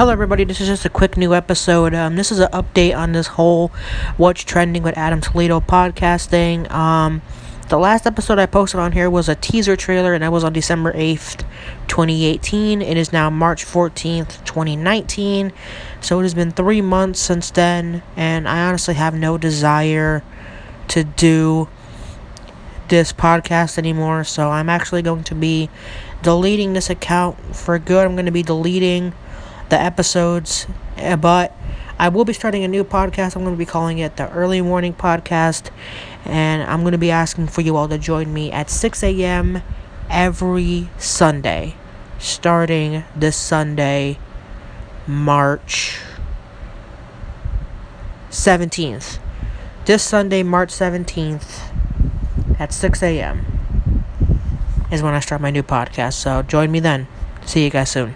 Hello, everybody. This is just a quick new episode. Um, this is an update on this whole "What's Trending" with Adam Toledo podcast thing. Um, the last episode I posted on here was a teaser trailer, and that was on December eighth, twenty eighteen. It is now March fourteenth, twenty nineteen. So it has been three months since then, and I honestly have no desire to do this podcast anymore. So I'm actually going to be deleting this account for good. I'm going to be deleting the episodes, eh, but I will be starting a new podcast. I'm going to be calling it the Early Morning Podcast, and I'm going to be asking for you all to join me at 6 a.m. every Sunday, starting this Sunday, March 17th. This Sunday, March 17th, at 6 a.m., is when I start my new podcast. So join me then. See you guys soon.